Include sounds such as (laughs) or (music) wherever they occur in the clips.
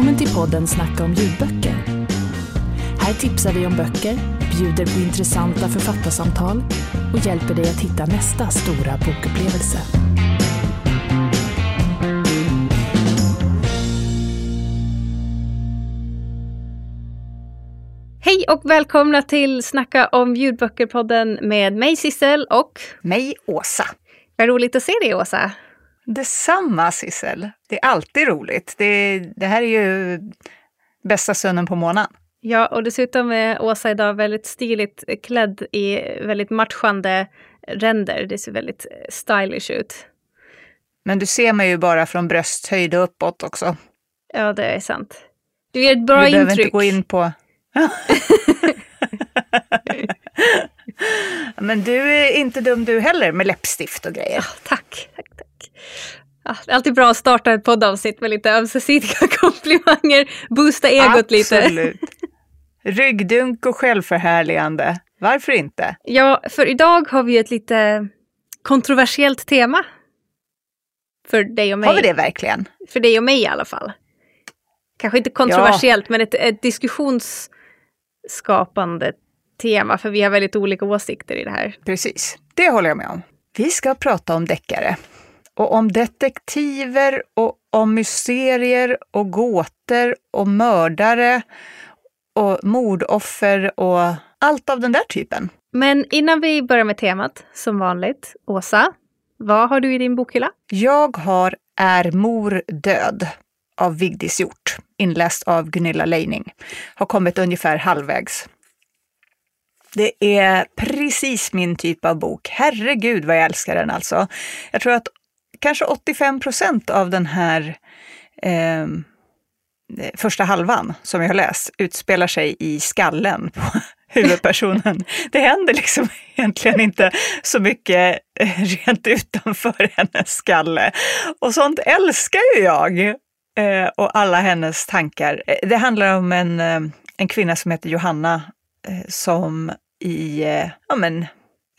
Välkommen till podden Snacka om ljudböcker. Här tipsar vi om böcker, bjuder på intressanta författarsamtal och hjälper dig att hitta nästa stora bokupplevelse. Hej och välkomna till Snacka om ljudböcker-podden med mig Sissel och Mig, Åsa. vad roligt att se dig Åsa. Detsamma Sissel. Det är alltid roligt. Det, det här är ju bästa stunden på månaden. Ja, och dessutom är Åsa idag väldigt stiligt klädd i väldigt matchande ränder. Det ser väldigt stylish ut. Men du ser mig ju bara från brösthöjd och uppåt också. Ja, det är sant. Du ger ett bra Vi behöver intryck. inte gå in på... (laughs) (laughs) Men du är inte dum du heller med läppstift och grejer. Tack, tack, tack. Ja, det är alltid bra att starta ett poddavsnitt med lite ömsesidiga (laughs) komplimanger. Boosta egot lite. Absolut. Ryggdunk och självförhärligande. Varför inte? Ja, för idag har vi ett lite kontroversiellt tema. För dig och mig. Har vi det verkligen? För dig och mig i alla fall. Kanske inte kontroversiellt, men ett, ett diskussionsskapande tema, för vi har väldigt olika åsikter i det här. Precis, det håller jag med om. Vi ska prata om deckare och om detektiver och om mysterier och gåtor och mördare och mordoffer och allt av den där typen. Men innan vi börjar med temat, som vanligt, Åsa, vad har du i din bokhylla? Jag har Är mor död? av Vigdis Hjort, inläst av Gunilla Leining. Har kommit ungefär halvvägs. Det är precis min typ av bok. Herregud vad jag älskar den alltså. Jag tror att kanske 85 procent av den här eh, första halvan som jag har läst utspelar sig i skallen på (laughs) huvudpersonen. Det händer liksom (laughs) egentligen inte så mycket eh, rent utanför hennes skalle. Och sånt älskar ju jag! Eh, och alla hennes tankar. Eh, det handlar om en, eh, en kvinna som heter Johanna eh, som i eh, ja, men,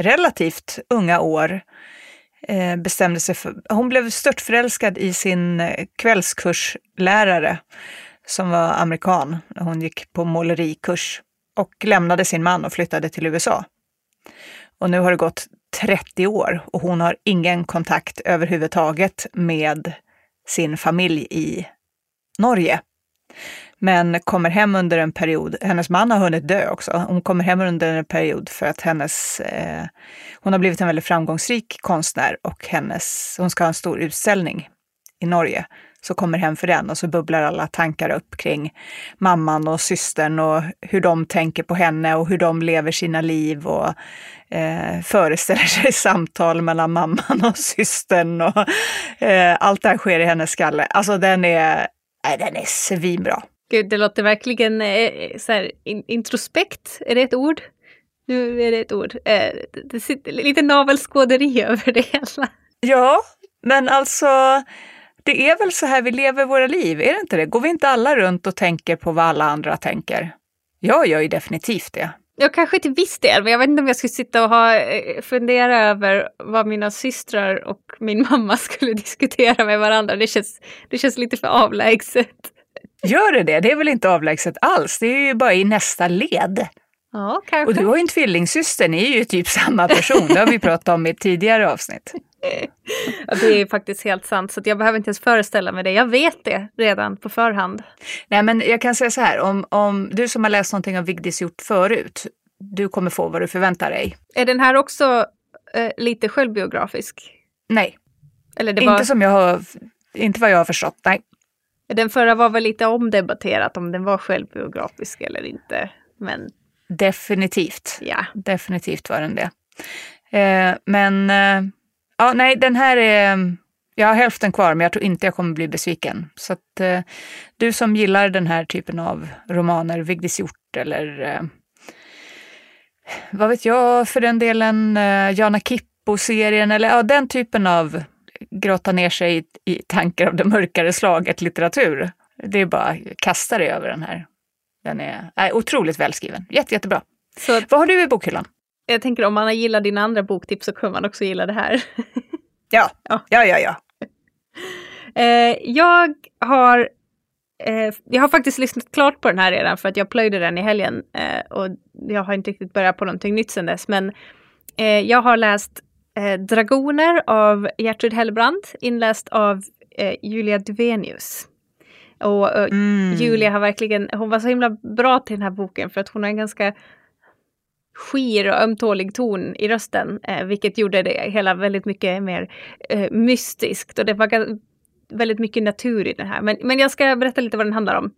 relativt unga år eh, Eh, bestämde sig för, hon blev störtförälskad i sin eh, kvällskurslärare som var amerikan. Hon gick på målerikurs och lämnade sin man och flyttade till USA. Och nu har det gått 30 år och hon har ingen kontakt överhuvudtaget med sin familj i Norge. Men kommer hem under en period, hennes man har hunnit dö också, hon kommer hem under en period för att hennes, eh, hon har blivit en väldigt framgångsrik konstnär och hennes, hon ska ha en stor utställning i Norge. Så kommer hem för den och så bubblar alla tankar upp kring mamman och systern och hur de tänker på henne och hur de lever sina liv och eh, föreställer sig (laughs) samtal mellan mamman och systern och eh, allt det här sker i hennes skalle. Alltså den är, nej, den är svinbra. Gud, det låter verkligen eh, så här, in, introspekt, är det ett ord? Nu är det ett ord. Eh, det, sitter lite navelskåderi (laughs) över det hela. Ja, men alltså det är väl så här vi lever våra liv, är det inte det? Går vi inte alla runt och tänker på vad alla andra tänker? Jag gör ju definitivt det. Jag kanske till viss del, men jag vet inte om jag skulle sitta och ha, eh, fundera över vad mina systrar och min mamma (laughs) skulle diskutera med varandra. Det känns, det känns lite för avlägset. Gör det det? Det är väl inte avlägset alls? Det är ju bara i nästa led. Ja, kanske. Och du har ju en tvillingsyster, ni är ju typ samma person. Det har vi pratat om i ett tidigare avsnitt. (laughs) Ja, det är faktiskt helt sant, så jag behöver inte ens föreställa mig det. Jag vet det redan på förhand. Nej, men jag kan säga så här, om, om du som har läst någonting av Vigdis gjort förut, du kommer få vad du förväntar dig. Är den här också eh, lite självbiografisk? Nej, Eller det inte var, som jag har, inte vad jag har förstått. Nej. Den förra var väl lite omdebatterat om den var självbiografisk eller inte. Men Definitivt. ja, Definitivt var den det. Eh, men eh, ja, nej, den här är... Jag har hälften kvar, men jag tror inte jag kommer bli besviken. Så att eh, du som gillar den här typen av romaner, Vigdis Hjort eller eh, vad vet jag för den delen, eh, Jana Kippo-serien eller ja, den typen av grotta ner sig i, i tankar av det mörkare slaget litteratur. Det är bara kasta dig över den här. Den är, är otroligt välskriven. Jätte, jättebra. så att Vad har du i bokhyllan? jag tänker om man har gillat dina andra boktips så kommer man också gilla det här. (laughs) Ja, Ja. ja, ja. ja. Eh, jag har eh, jag har faktiskt lyssnat klart på den här redan för att jag plöjde den i helgen eh, och jag har inte riktigt börjat på någonting nytt sedan dess. Men eh, jag har läst eh, Dragoner av Gertrud Hellbrand, inläst av eh, Julia Duvenius. Och eh, Mm. Julia har verkligen, hon var så himla bra till den här boken för att hon har en ganska skir och ömtålig ton i rösten, eh, vilket gjorde det hela väldigt mycket mer eh, mystiskt. Och det var väldigt mycket natur i den här. Men, men jag ska berätta lite vad den handlar om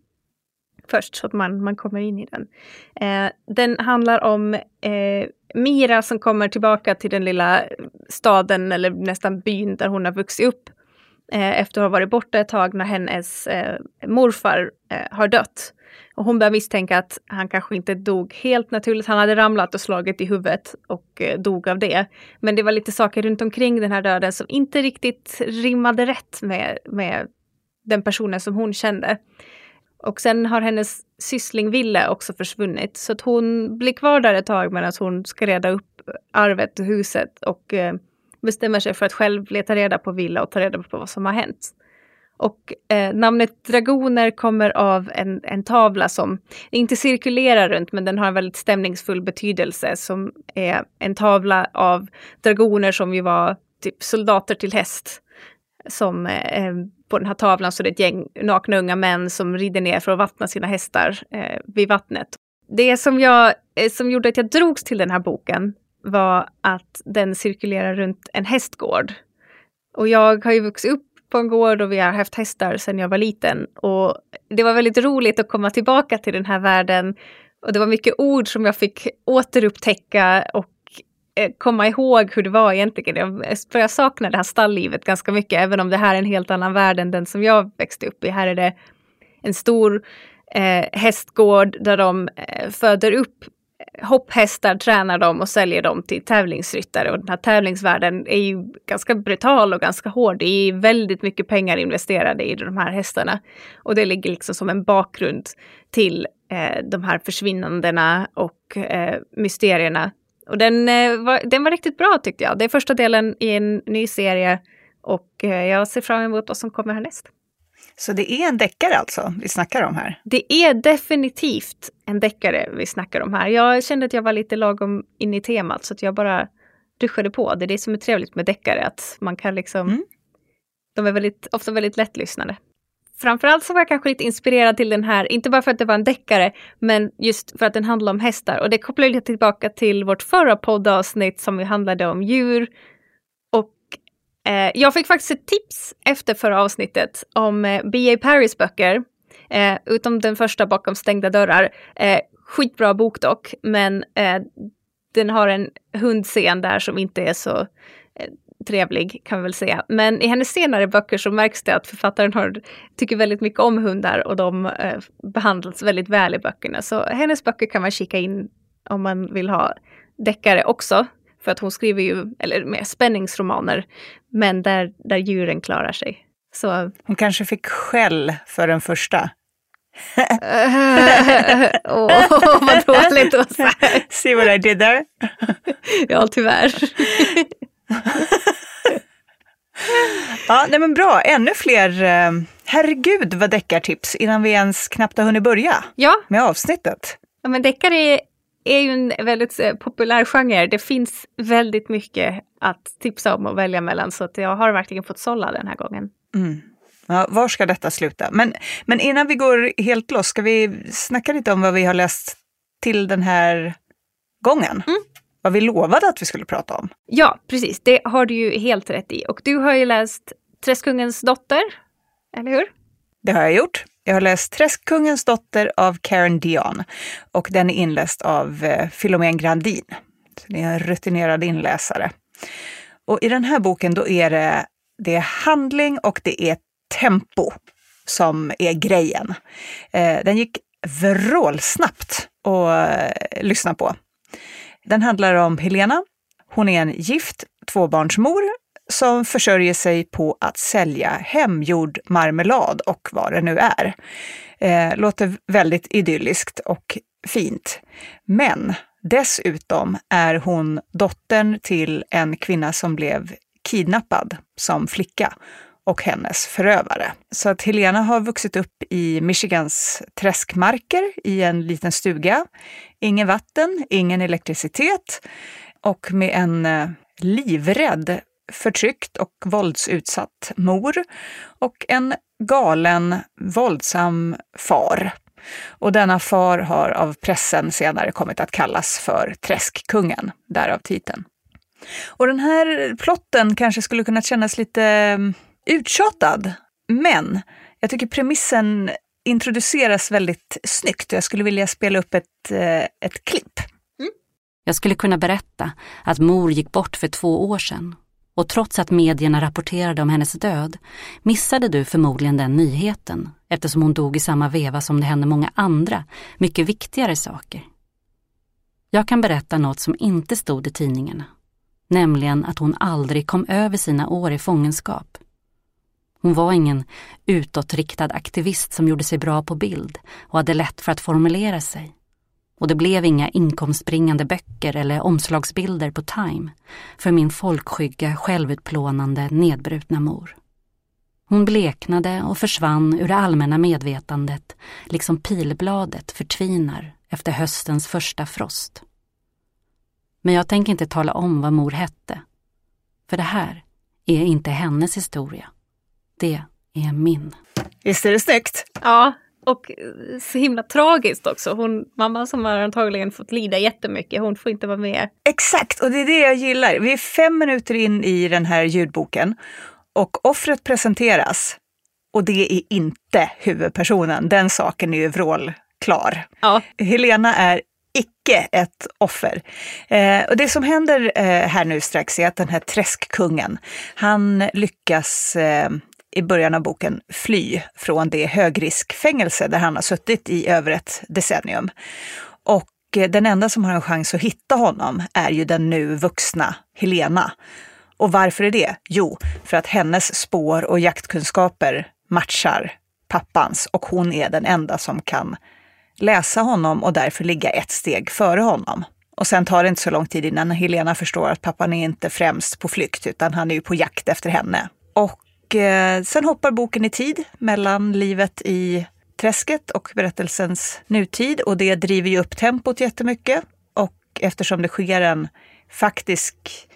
först, så att man, man kommer in i den. Eh, den handlar om eh, Mira som kommer tillbaka till den lilla staden, eller nästan byn, där hon har vuxit upp eh, efter att ha varit borta ett tag när hennes eh, morfar eh, har dött. Och hon börjar misstänka att han kanske inte dog helt naturligt. Han hade ramlat och slagit i huvudet och eh, dog av det. Men det var lite saker runt omkring den här döden som inte riktigt rimmade rätt med, med den personen som hon kände. Och sen har hennes syssling Ville också försvunnit. Så att hon blir kvar där ett tag medan hon ska reda upp arvet och huset och eh, bestämmer sig för att själv leta reda på Ville och ta reda på vad som har hänt. Och eh, namnet Dragoner kommer av en, en tavla som inte cirkulerar runt men den har en väldigt stämningsfull betydelse som är en tavla av dragoner som ju var typ soldater till häst. Som eh, på den här tavlan så är det ett gäng nakna unga män som rider ner för att vattna sina hästar eh, vid vattnet. Det som, jag, eh, som gjorde att jag drogs till den här boken var att den cirkulerar runt en hästgård. Och jag har ju vuxit upp på en gård och vi har haft hästar sedan jag var liten. Och det var väldigt roligt att komma tillbaka till den här världen. Och det var mycket ord som jag fick återupptäcka och Eh, komma ihåg hur det var egentligen. Jag för jag saknar det här stalllivet ganska mycket, även om det här är en helt annan värld än den som jag växte upp i. Här är det en stor eh, hästgård där de eh, föder upp eh, hopphästar, tränar dem och säljer dem till tävlingsryttare. Och den här tävlingsvärlden är ju ganska brutal och ganska hård. Det är väldigt mycket pengar investerade i de här hästarna. Och det ligger liksom som en bakgrund till eh, de här försvinnandena och eh, mysterierna. Och den, eh, var, den var riktigt bra tyckte jag. Det är första delen i en ny serie och eh, jag ser fram emot vad som kommer härnäst. Så det är en deckare alltså vi snackar om här? Det är definitivt en deckare vi snackar om här. Jag kände att jag var lite lagom in i temat så att jag bara duschade på. Det är det som är trevligt med deckare, att man kan liksom... Mm. De är väldigt, ofta väldigt lättlyssnade. Framförallt så var jag kanske lite inspirerad till den här, inte bara för att det var en deckare, men just för att den handlar om hästar. Och det kopplar lite tillbaka till vårt förra poddavsnitt som vi handlade om djur. Och eh, jag fick faktiskt ett tips efter förra avsnittet om eh, B.A. Paris böcker. Eh, utom den första bakom stängda dörrar. Eh, skitbra bok dock, men eh, den har en hundscen där som inte är så eh, trevlig kan vi väl säga. Men i hennes senare böcker så märks det att författaren har, tycker väldigt mycket om hundar och de eh, behandlas väldigt väl i böckerna. Så hennes böcker kan man kika in om man vill ha deckare också. För att hon skriver ju, eller mer spänningsromaner, men där, där djuren klarar sig. Så Hon kanske fick skäll för den första. (laughs) Åh, vad dåligt att säga. (laughs) See what I did there? Ja, tyvärr. (laughs) (laughs) Ja, nej men bra. Ännu fler. eh, Herregud vad deckartips innan vi ens knappt har hunnit börja Ja, med avsnittet. ja, men deckare är, är ju en väldigt eh, populär genre. Det finns väldigt mycket att tipsa om och välja mellan, så att jag har verkligen fått sålla den här gången. Mm. Ja, var ska detta sluta? Men, men innan vi går helt loss, ska vi snacka lite om vad vi har läst till den här gången? Mm. Vad vi lovade att vi skulle prata om. Ja, precis. Det har du ju helt rätt i. Och du har ju läst Träskungens dotter, eller hur? Det har jag gjort. Jag har läst Träskkungens dotter av Karen Dion och den är inläst av eh, Philomén Grandin. Så det är en rutinerad inläsare. Och i den här boken då är det, det är handling och det är tempo som är grejen. Eh, den gick vrålsnabbt att eh, lyssna på. Den handlar om Helena. Hon är en gift tvåbarnsmor som försörjer sig på att sälja hemgjord marmelad och vad det nu är. Eh, låter väldigt idylliskt och fint. Men dessutom är hon dottern till en kvinna som blev kidnappad som flicka och hennes förövare. Så att Helena har vuxit upp i Michigans träskmarker i en liten stuga. Ingen vatten, ingen elektricitet och med en eh, livrädd, förtryckt och våldsutsatt mor och en galen, våldsam far. Och denna far har av pressen senare kommit att kallas för Träskkungen, därav titeln. Och den här plotten kanske skulle kunna kännas lite mm, uttjatad, men jag tycker premissen introduceras väldigt snyggt och jag skulle vilja spela upp ett, eh, ett klipp. Mm. Jag skulle kunna berätta att mor gick bort för två år sedan och trots att medierna rapporterade om hennes död missade du förmodligen den nyheten eftersom hon dog i samma veva som det hände många andra, mycket viktigare saker. Jag kan berätta något som inte stod i tidningarna, nämligen att hon aldrig kom över sina år i fångenskap. Hon var ingen utåtriktad aktivist som gjorde sig bra på bild och hade lätt för att formulera sig. Och det blev inga inkomstbringande böcker eller omslagsbilder på Time för min folkskygga, självutplånande, nedbrutna mor. Hon bleknade och försvann ur det allmänna medvetandet liksom pilbladet förtvinar efter höstens första frost. Men jag tänker inte tala om vad mor hette. För det här är inte hennes historia. Det är min. Visst är det snyggt? Ja, och så himla tragiskt också. Hon, mamma som har antagligen fått lida jättemycket, hon får inte vara med. Exakt, och det är det jag gillar. Vi är fem minuter in i den här ljudboken och offret presenteras. Och det är inte huvudpersonen. Den saken är ju vrålklar. Ja. Helena är icke ett offer. Eh, och det som händer eh, här nu strax är att den här träskkungen, han lyckas eh, i början av boken fly från det högriskfängelse där han har suttit i över ett decennium. Och eh, den enda som har en chans att hitta honom är ju den nu vuxna Helena. Och varför är det? Jo, för att hennes spår och jaktkunskaper matchar pappans och hon är den enda som kan läsa honom och därför ligga ett steg före honom. Och sen tar det inte så lång tid innan Helena förstår att pappan är inte främst på flykt utan han är ju på jakt efter henne. Och eh, sen hoppar boken i tid mellan livet i träsket och berättelsens nutid och det driver ju upp tempot jättemycket. Och eftersom det sker en faktisk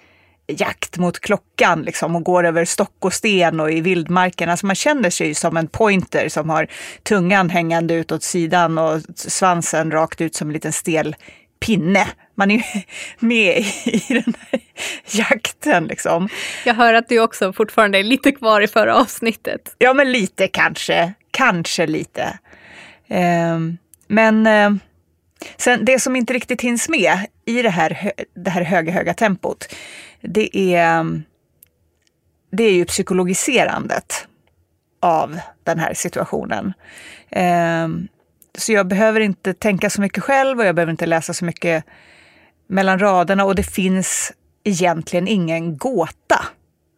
jakt mot klockan liksom, och går över stock och sten och i vildmarken. Alltså man känner sig som en pointer som har tungan hängande ut åt sidan och svansen rakt ut som en liten stel pinne. Man är (laughs) med i (laughs) den här jakten liksom. Jag hör att du också fortfarande är lite kvar i förra avsnittet. Ja, men lite kanske. Kanske lite. Um, men uh, sen, det som inte riktigt hinns med i det här, det här höga, höga tempot, det är, det är ju psykologiserandet av den här situationen. Så jag behöver inte tänka så mycket själv och jag behöver inte läsa så mycket mellan raderna och det finns egentligen ingen gåta.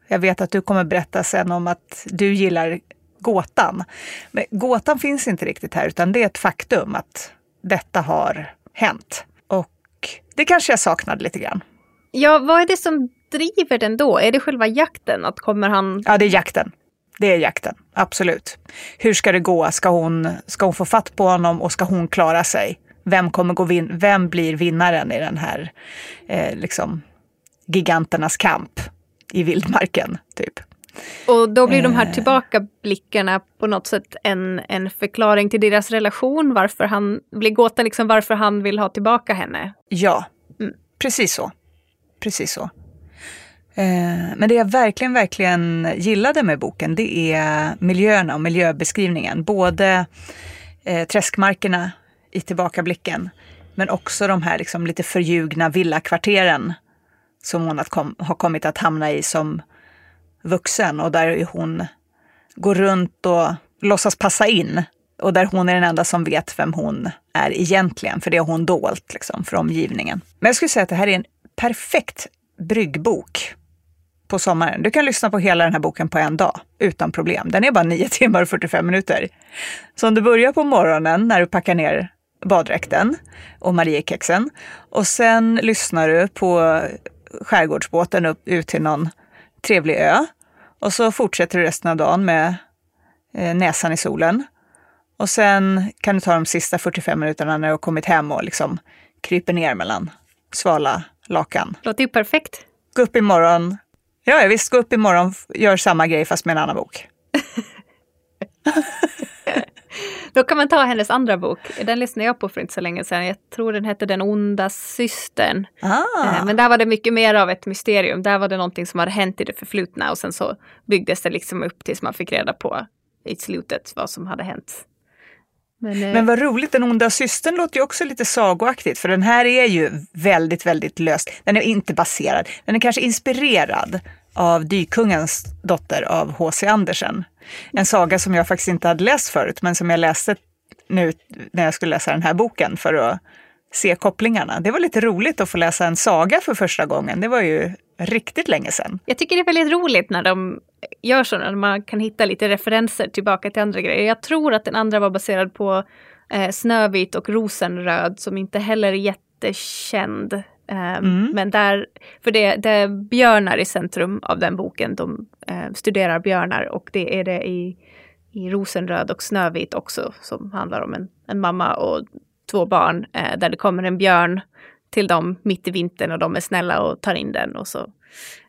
Jag vet att du kommer berätta sen om att du gillar gåtan. Men gåtan finns inte riktigt här utan det är ett faktum att detta har hänt. Och det kanske jag saknade lite grann. Ja, vad är det som driver den då? Är det själva jakten? Att kommer han... Ja, det är jakten. Det är jakten, absolut. Hur ska det gå? Ska hon, ska hon få fatt på honom och ska hon klara sig? Vem, kommer gå vin vem blir vinnaren i den här eh, liksom, giganternas kamp i vildmarken? Typ. Och då blir de här eh. tillbakablickarna på något sätt en, en förklaring till deras relation, varför han blir gåtan liksom varför han vill ha tillbaka henne. Ja, mm. precis så. Precis så. Eh, men det jag verkligen, verkligen gillade med boken, det är miljöerna och miljöbeskrivningen. Både eh, träskmarkerna i tillbakablicken, men också de här liksom lite förljugna villakvarteren som hon kom, har kommit att hamna i som vuxen och där hon går runt och låtsas passa in. Och där hon är den enda som vet vem hon är egentligen, för det har hon dolt liksom, för omgivningen. Men jag skulle säga att det här är en perfekt bryggbok på sommaren. Du kan lyssna på hela den här boken på en dag utan problem. Den är bara 9 (laughs) timmar och 45 minuter. Så om du börjar på morgonen när du packar ner baddräkten och Mariekexen och sen lyssnar du på skärgårdsbåten upp, ut till någon trevlig ö Och så fortsätter du resten av dagen med eh, näsan i solen. Och sen kan du ta de sista 45 minuterna när du har kommit hem och liksom kryper ner mellan svala lakan. Låter ju perfekt. Gå upp imorgon. Ja, visst, gå upp imorgon, gör samma grej fast med en annan bok. (laughs) Då kan man ta hennes andra bok. Den lyssnade jag på för inte så länge sedan. Jag tror den hette Den onda systern. Ah. Eh, Men där var det mycket mer av ett mysterium. Där var det någonting som hade hänt i det förflutna och sen så byggdes det liksom upp tills man fick reda på i slutet vad som hade hänt. Men, eh, Men vad roligt, Den onda systern låter ju också lite sagoaktigt för den här är ju väldigt, väldigt löst. Den är inte baserad, den är kanske inspirerad av Dykungens dotter av H.C. Andersen. En saga som jag faktiskt inte hade läst förut men som jag läste nu när jag skulle läsa den här boken för att se kopplingarna. Det var lite roligt att få läsa en saga för första gången. Det var ju riktigt länge sedan. Jag tycker det är väldigt roligt när de gör så, när man kan hitta lite referenser tillbaka till andra grejer. Jag tror att den andra var baserad på eh, Snövit och Rosenröd som inte heller är jättekänd. Eh, Mm. Men där, för det, det är björnar i centrum av den boken. De eh, studerar björnar och det är det i, i Rosenröd och Snövit också som handlar om en, en mamma och två barn eh, där det kommer en björn till dem mitt i vintern och de är snälla och tar in den och så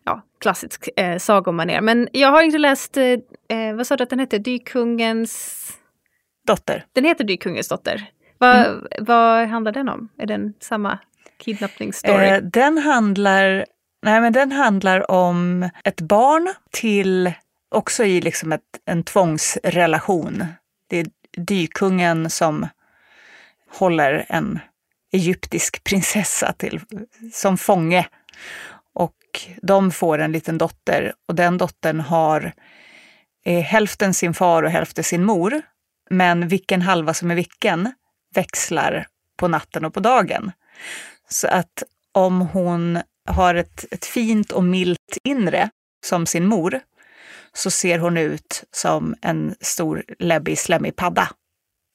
ja, klassisk eh, sagomanér. Men jag har inte läst, eh, eh, vad sa du att den hette? Dykungens... Dotter. Den heter Dykungens dotter. Vad, vad handlar den om? Är den samma kidnappningsstory? Eh, den, handlar, nej, men den handlar om ett barn till, också i liksom ett, en tvångsrelation. Det är dykungen som håller en egyptisk prinsessa till, som fånge. Och de får en liten dotter och den dottern har eh, hälften sin far och hälften sin mor. Men vilken halva som är vilken växlar på natten och på dagen. Så att om hon har ett, ett fint och milt inre som sin mor så ser hon ut som en stor läbbig slemmig padda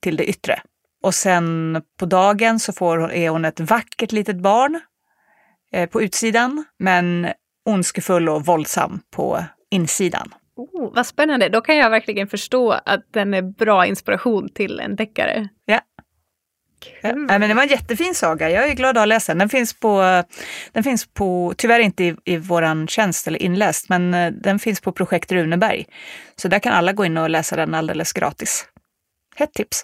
till det yttre. Och sen på dagen så får är hon ett vackert litet barn eh, på utsidan men ondskefull och våldsam på insidan. Oh, vad spännande, då kan jag verkligen förstå att den är bra inspiration till en deckare. Ja. Ja, Kul. nej, men det var en jättefin saga. Jag är glad att ha läst den. Den finns på, den finns på tyvärr inte i, i våran tjänst eller inläst, men eh, den finns på projekt Runeberg. Så där kan alla gå in och läsa den alldeles gratis. Hett tips.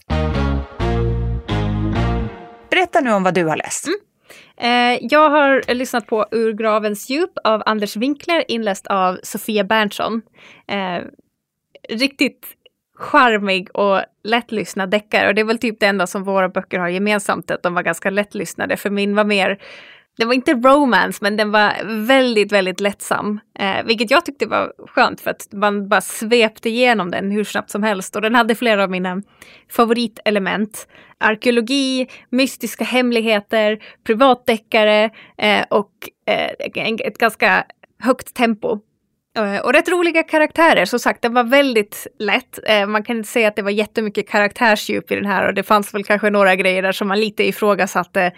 Berätta nu om vad du har läst. Mm. Eh, jag har lyssnat på Ur gravens djup av Anders Winkler inläst av Sofia Berntsson. Eh, riktigt charmig och lättlyssnad deckare och det är väl typ det enda som våra böcker har gemensamt, att de var ganska lättlyssnade. För min var mer, det var inte romance men den var väldigt, väldigt lättsam. Eh, vilket jag tyckte var skönt för att man bara svepte igenom den hur snabbt som helst och den hade flera av mina favoritelement. Arkeologi, mystiska hemligheter, privatdeckare eh, och eh, ett ganska högt tempo. Eh, och rätt roliga karaktärer, som sagt, den var väldigt lätt. Eh, man kan inte säga att det var jättemycket karaktärsdjup i den här och det fanns väl kanske några grejer där som man lite ifrågasatte.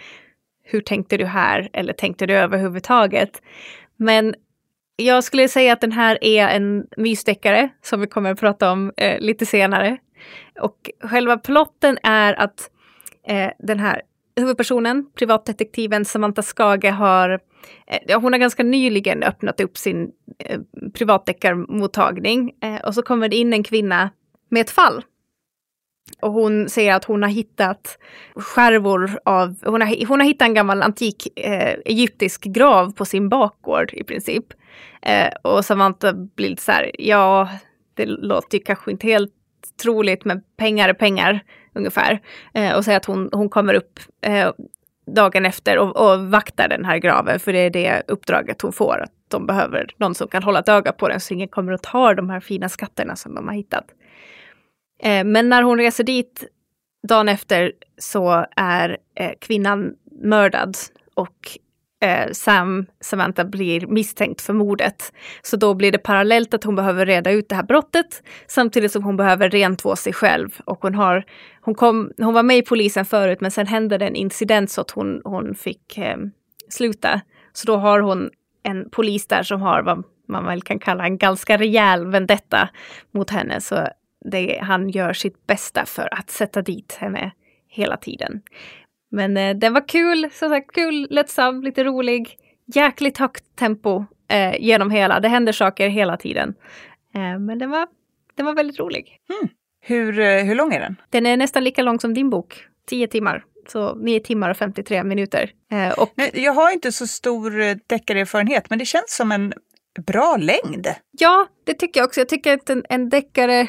Hur tänkte du här? Eller tänkte du överhuvudtaget? Men jag skulle säga att den här är en mysdeckare som vi kommer att prata om eh, lite senare. Och själva plotten är att eh, den här huvudpersonen, privatdetektiven Samantha Skage, har, eh, hon har ganska nyligen öppnat upp sin eh, privatdeckarmottagning. Eh, och så kommer det in en kvinna med ett fall. Och hon säger att hon har hittat skärvor av, hon har, hon har hittat en gammal antik eh, egyptisk grav på sin bakgård i princip. Eh, och Samantha blir lite så här, ja, det låter ju kanske inte helt troligt, men pengar är pengar ungefär. Eh, och säger att hon, hon kommer upp eh, dagen efter och, och vaktar den här graven, för det är det uppdraget hon får. Att de behöver någon som kan hålla ett öga på den så ingen kommer och tar de här fina skatterna som de har hittat. Eh, men när hon reser dit dagen efter så är eh, kvinnan mördad och eh, Sam, Samantha, blir misstänkt för mordet. Så då blir det parallellt att hon behöver reda ut det här brottet samtidigt som hon behöver rentvå sig själv. Och hon, har, hon, kom, hon var med i polisen förut men sen hände det en incident så att hon, hon fick eh, sluta. Så då har hon en polis där som har vad man väl kan kalla en ganska rejäl vendetta mot henne. Så det, han gör sitt bästa för att sätta dit henne hela tiden. Men eh, den var kul, som sagt kul, lättsam, lite rolig, jäkligt högt tempo eh, genom hela. Det händer saker hela tiden. Eh, men den var, den var väldigt rolig. Hmm. Hur, eh, hur lång är den? Den är nästan lika lång som din bok, 10 timmar. Så 9 timmar och 53 minuter. Eh, och, Nej, jag har inte så stor eh, deckarerfarenhet, men det känns som en bra längd. Ja, det tycker jag också. Jag tycker att en, en deckare,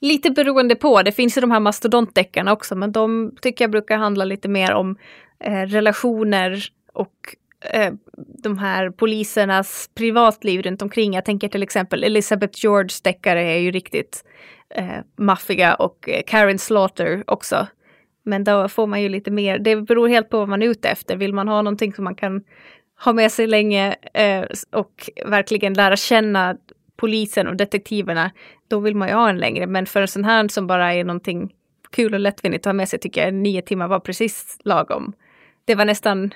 lite beroende på, det finns ju de här mastodontdeckarna också, men de tycker jag brukar handla lite mer om eh, relationer och eh, de här polisernas privatliv runt omkring. Jag tänker till exempel Elizabeth Georges deckare är ju riktigt eh, maffiga och eh, Karen Slaughter också. Men då får man ju lite mer, det beror helt på vad man är ute efter. Vill man ha någonting som man kan ha med sig länge eh, och verkligen lära känna polisen och detektiverna, då vill man ju ha en längre. Men för en sån här som bara är någonting kul och lättvindigt att ha med sig tycker jag nio timmar var precis lagom. Det var nästan,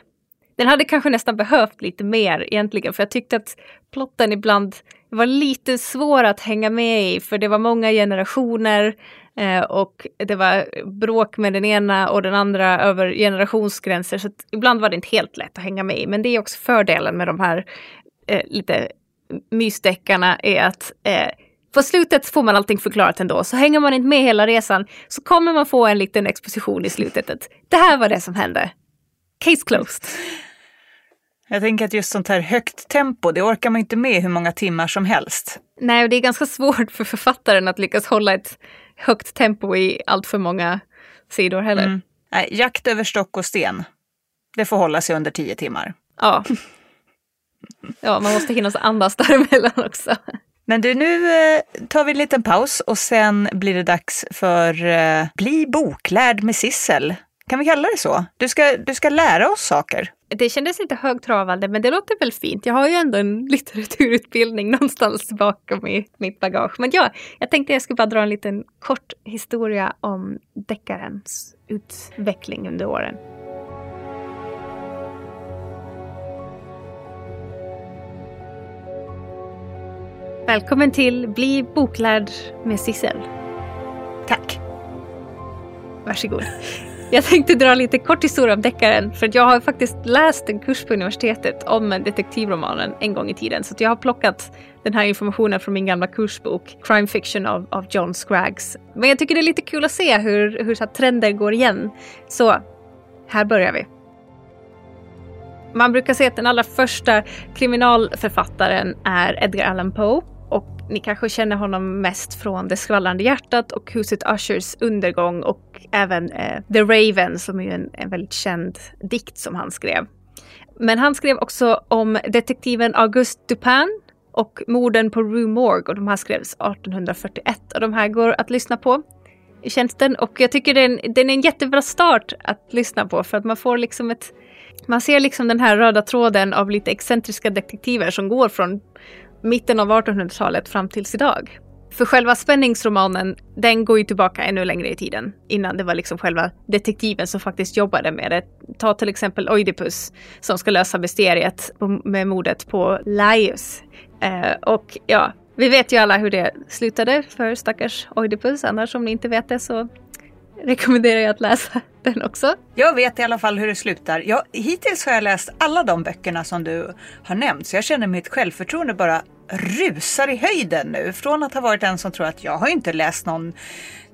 den hade kanske nästan behövt lite mer egentligen, för jag tyckte att plotten ibland var lite svår att hänga med i, för det var många generationer eh, och det var bråk med den ena och den andra över generationsgränser, så ibland var det inte helt lätt att hänga med i. Men det är också fördelen med de här eh, lite mysdeckarna är att eh, på slutet får man allting förklarat ändå, så hänger man inte med hela resan så kommer man få en liten exposition i slutet. Att det här var det som hände. Case closed. Jag tänker att just sånt här högt tempo, det orkar man inte med hur många timmar som helst. Nej, och det är ganska svårt för författaren att lyckas hålla ett högt tempo i allt för många sidor heller. Mm. Nej, jakt över stock och sten. Det får hålla sig under tio timmar. Ja. Ja, man måste hinna andas däremellan också. Men du, nu eh, tar vi en liten paus och sen blir det dags för eh, Bli boklärd med Sissel. Kan vi kalla det så? Du ska, du ska lära oss saker. Det kändes lite högtravande, men det låter väl fint. Jag har ju ändå en litteraturutbildning (laughs) någonstans bakom i mitt bagage. Men ja, jag tänkte jag skulle bara dra en liten kort historia om deckarens utveckling under åren. Välkommen till Bli boklärd med Sissel. Tack. Varsågod. Jag tänkte dra lite kort historia om deckaren för jag har faktiskt läst en kurs på universitetet om detektivromanen en gång i tiden så jag har plockat den här informationen från min gamla kursbok Crime Fiction av, av John Scraggs. Men jag tycker det är lite kul att se hur, hur så trender går igen. Så här börjar vi. Man brukar säga att den allra första kriminalförfattaren är Edgar Allan Poe ni kanske känner honom mest från Det skvallrande hjärtat och Huset Ushers undergång och även eh, The Raven som är en, en väldigt känd dikt som han skrev. Men han skrev också om detektiven Auguste Dupin och morden på Rue Morgue och de här skrevs 1841 och de här går att lyssna på i tjänsten och jag tycker den, den är en jättebra start att lyssna på för att man får liksom ett man ser liksom den här röda tråden av lite excentriska detektiver som går från mitten av 1800-talet fram tills idag. För själva spänningsromanen, den går ju tillbaka ännu längre i tiden. Innan det var liksom själva detektiven som faktiskt jobbade med det. Ta till exempel Oidipus som ska lösa mysteriet med mordet på Laius. Eh, och ja, vi vet ju alla hur det slutade för stackars Oidipus. Annars om ni inte vet det så rekommenderar jag att läsa den också. Jag vet i alla fall hur det slutar. Jag, hittills har jag läst alla de böckerna som du har nämnt så jag känner mitt självförtroende bara rusar i höjden nu. Från att ha varit en som tror att jag har inte läst någon,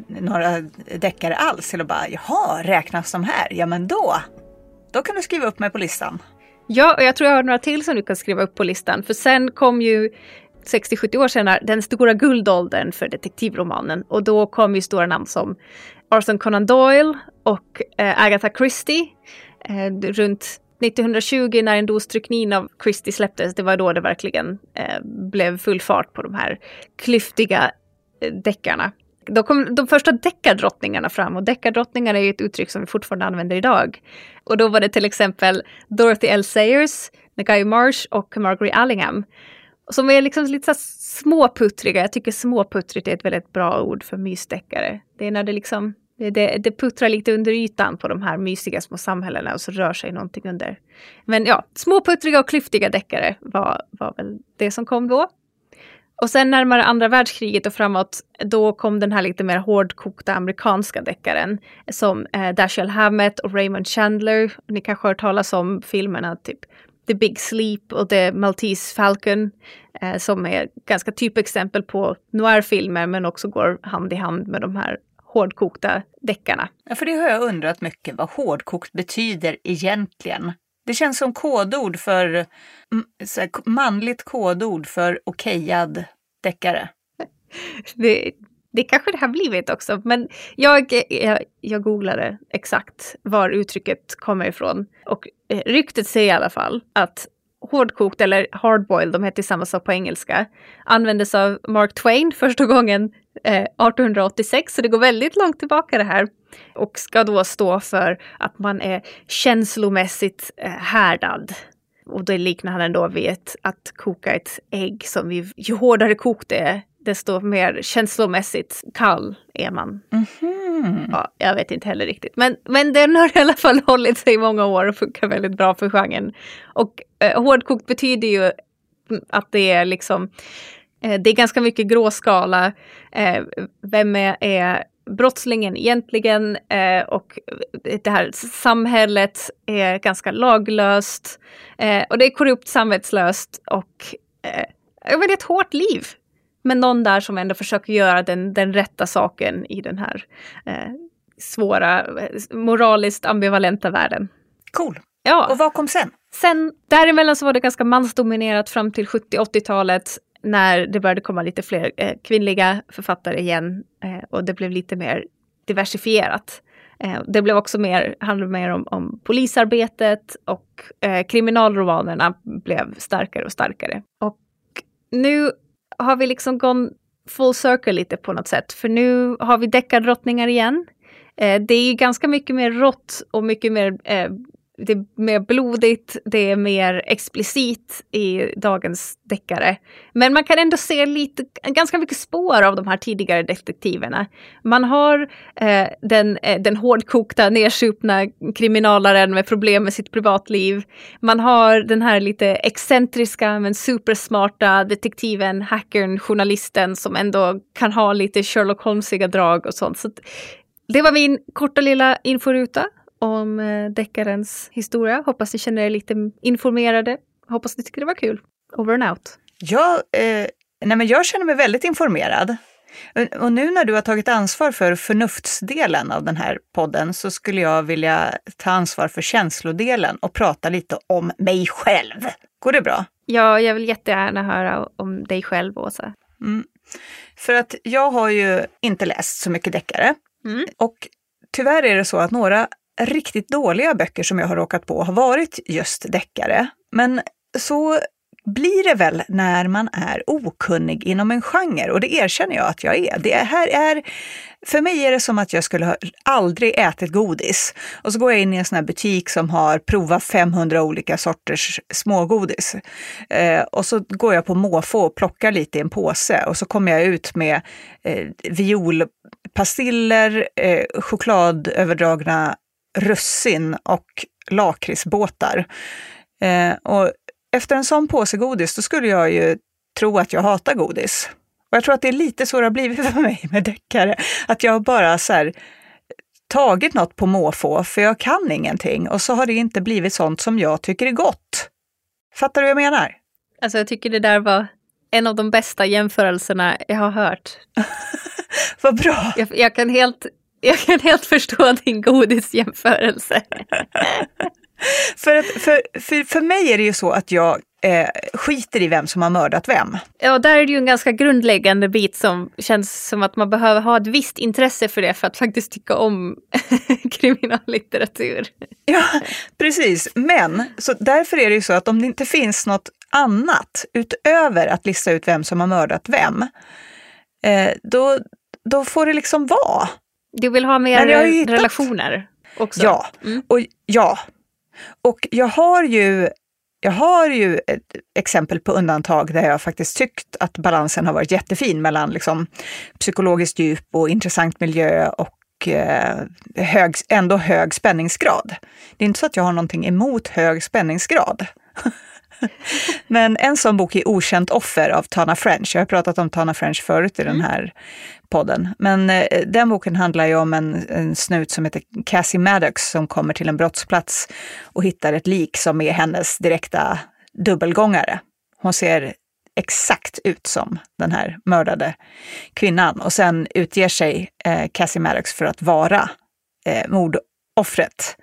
några deckare alls till att bara jaha, räknas de här? Ja men då, då kan du skriva upp mig på listan. Ja, och jag tror jag har några till som du kan skriva upp på listan. För sen kom ju 60-70 år senare den stora guldåldern för detektivromanen. Och då kom ju stora namn som Arthur Conan Doyle och eh, Agatha Christie. Eh, runt 1920 när en dos stryknin av Christie släpptes, det var då det verkligen eh, blev full fart på de här klyftiga eh, deckarna. Då kom de första deckardrottningarna fram och deckardrottningar är ju ett uttryck som vi fortfarande använder idag. Och då var det till exempel Dorothy L. Sayers, Guy Marsh och Margaret Allingham. Som är liksom lite så småputtriga. Jag tycker småputtrigt är ett väldigt bra ord för mysdeckare. Det är när det liksom Det, det puttrar lite under ytan på de här mysiga små samhällena och så rör sig någonting under. Men ja, småputtriga och klyftiga deckare var, var väl det som kom då. Och sen närmare andra världskriget och framåt, då kom den här lite mer hårdkokta amerikanska deckaren som eh, Dashiell Hammett och Raymond Chandler. Ni kanske har hört talas om filmerna typ The Big Sleep och The Maltese Falcon eh, som är ganska typexempel på noirfilmer men också går hand i hand med de här hårdkokta deckarna. Ja, för det har jag undrat mycket vad hårdkokt betyder egentligen. Det känns som kodord för här, manligt kodord för okejad deckare. (laughs) Det, det kanske det har blivit också, men jag, jag, jag googlade exakt var uttrycket kommer ifrån. Och Eh, ryktet säger i alla fall att hårdkokt eller hardboiled, de heter samma sak på engelska, användes av Mark Twain första gången eh, 1886, så det går väldigt långt tillbaka det här. Och ska då stå för att man är känslomässigt eh, härdad. Och det liknar han ändå vid ett, att koka ett ägg som vi, ju hårdare kokt det är, desto mer känslomässigt kall är man. Mm-hmm. Ja, jag vet inte heller riktigt. Men, men den har (laughs) i alla fall hållit sig i många år och funkar väldigt bra för genren. Och eh, hårdkokt betyder ju att det är liksom eh, det är ganska mycket gråskala. Eh, vem är, är brottslingen egentligen? Eh, och det här samhället är ganska laglöst. Eh, och det är korrupt, samvetslöst och eh, ett hårt liv men någon där som ändå försöker göra den, den rätta saken i den här eh, svåra, moraliskt ambivalenta världen. Cool. Ja. Och vad kom sen? Sen däremellan så var det ganska mansdominerat fram till 70-80-talet när det började komma lite fler eh, kvinnliga författare igen eh, och det blev lite mer diversifierat. Eh, det blev också mer, handlade mer om, om polisarbetet och eh, kriminalromanerna blev starkare och starkare. Och nu har vi liksom gått full circle lite på något sätt. För nu har vi deckardrottningar igen. Eh, det är ganska mycket mer rått och mycket mer eh, det är mer blodigt, det är mer explicit i dagens deckare. Men man kan ändå se lite, ganska mycket spår av de här tidigare detektiverna. Man har eh, den, eh, den hårdkokta, nedsupna kriminalaren med problem med sitt privatliv. Man har den här lite excentriska men supersmarta detektiven, hackern, journalisten som ändå kan ha lite Sherlock Holmesiga drag och sånt. Så det var min korta lilla inforuta om eh, deckarens historia. Hoppas ni känner er lite informerade. Hoppas ni tycker det var kul. Over and out. Ja, eh, nej men jag känner mig väldigt informerad. Och nu när du har tagit ansvar för förnuftsdelen av den här podden så skulle jag vilja ta ansvar för känslodelen och prata lite om mig själv. Går det bra? Ja, jag vill jättegärna höra om dig själv, Åsa. Mm. För att jag har ju inte läst så mycket deckare. Mm. Och tyvärr är det så att några riktigt dåliga böcker som jag har råkat på har varit just deckare. Men så blir det väl när man är okunnig inom en genre och det erkänner jag att jag är. Det här är för mig är det som att jag skulle ha aldrig ätit godis och så går jag in i en sån här butik som har provat 500 olika sorters smågodis. Eh, och så går jag på måfå och plockar lite i en påse och så kommer jag ut med eh, violpastiller, eh, chokladöverdragna russin och lakritsbåtar. Eh, och efter en sån påse godis, då skulle jag ju tro att jag hatar godis. Och jag tror att det är lite så det har blivit (laughs) för mig med deckare. Att jag bara så här, tagit något på måfå, för jag kan ingenting. Och så har det inte blivit sånt som jag tycker är gott. Fattar du vad jag menar? Alltså jag tycker det där var en av de bästa jämförelserna jag har hört. (laughs) vad bra! Jag, jag, kan helt jag kan helt förstå din godisjämförelse. (laughs) för, att, för, för, för mig är det ju så att jag eh, skiter i vem som har mördat vem. Ja, där är det ju en ganska grundläggande bit som känns som att man behöver ha ett visst intresse för det för att faktiskt tycka om (laughs) kriminallitteratur. Ja, precis. Men så därför är det ju så att om det inte finns något annat utöver att lista ut vem som har mördat vem, eh, då, då får det liksom vara. Du vill ha mer relationer också? Ja, mm. och ja. Och jag har ju jag har ju ett exempel på undantag där jag faktiskt tyckt att balansen har varit jättefin mellan liksom psykologiskt djup och intressant miljö och och eh, hög, ändå hög spänningsgrad. Det är inte så att jag har någonting emot hög spänningsgrad. (laughs) (laughs) Men en sån bok är Okänt offer av Tana French. Jag har pratat om Tana French förut i den här podden. Men eh, den boken handlar ju om en, en snut som heter Cassie Maddox som kommer till en brottsplats och hittar ett lik som är hennes direkta dubbelgångare. Hon ser exakt ut som den här mördade kvinnan och sen utger sig eh, Cassie Maddox för att vara eh, mordoffret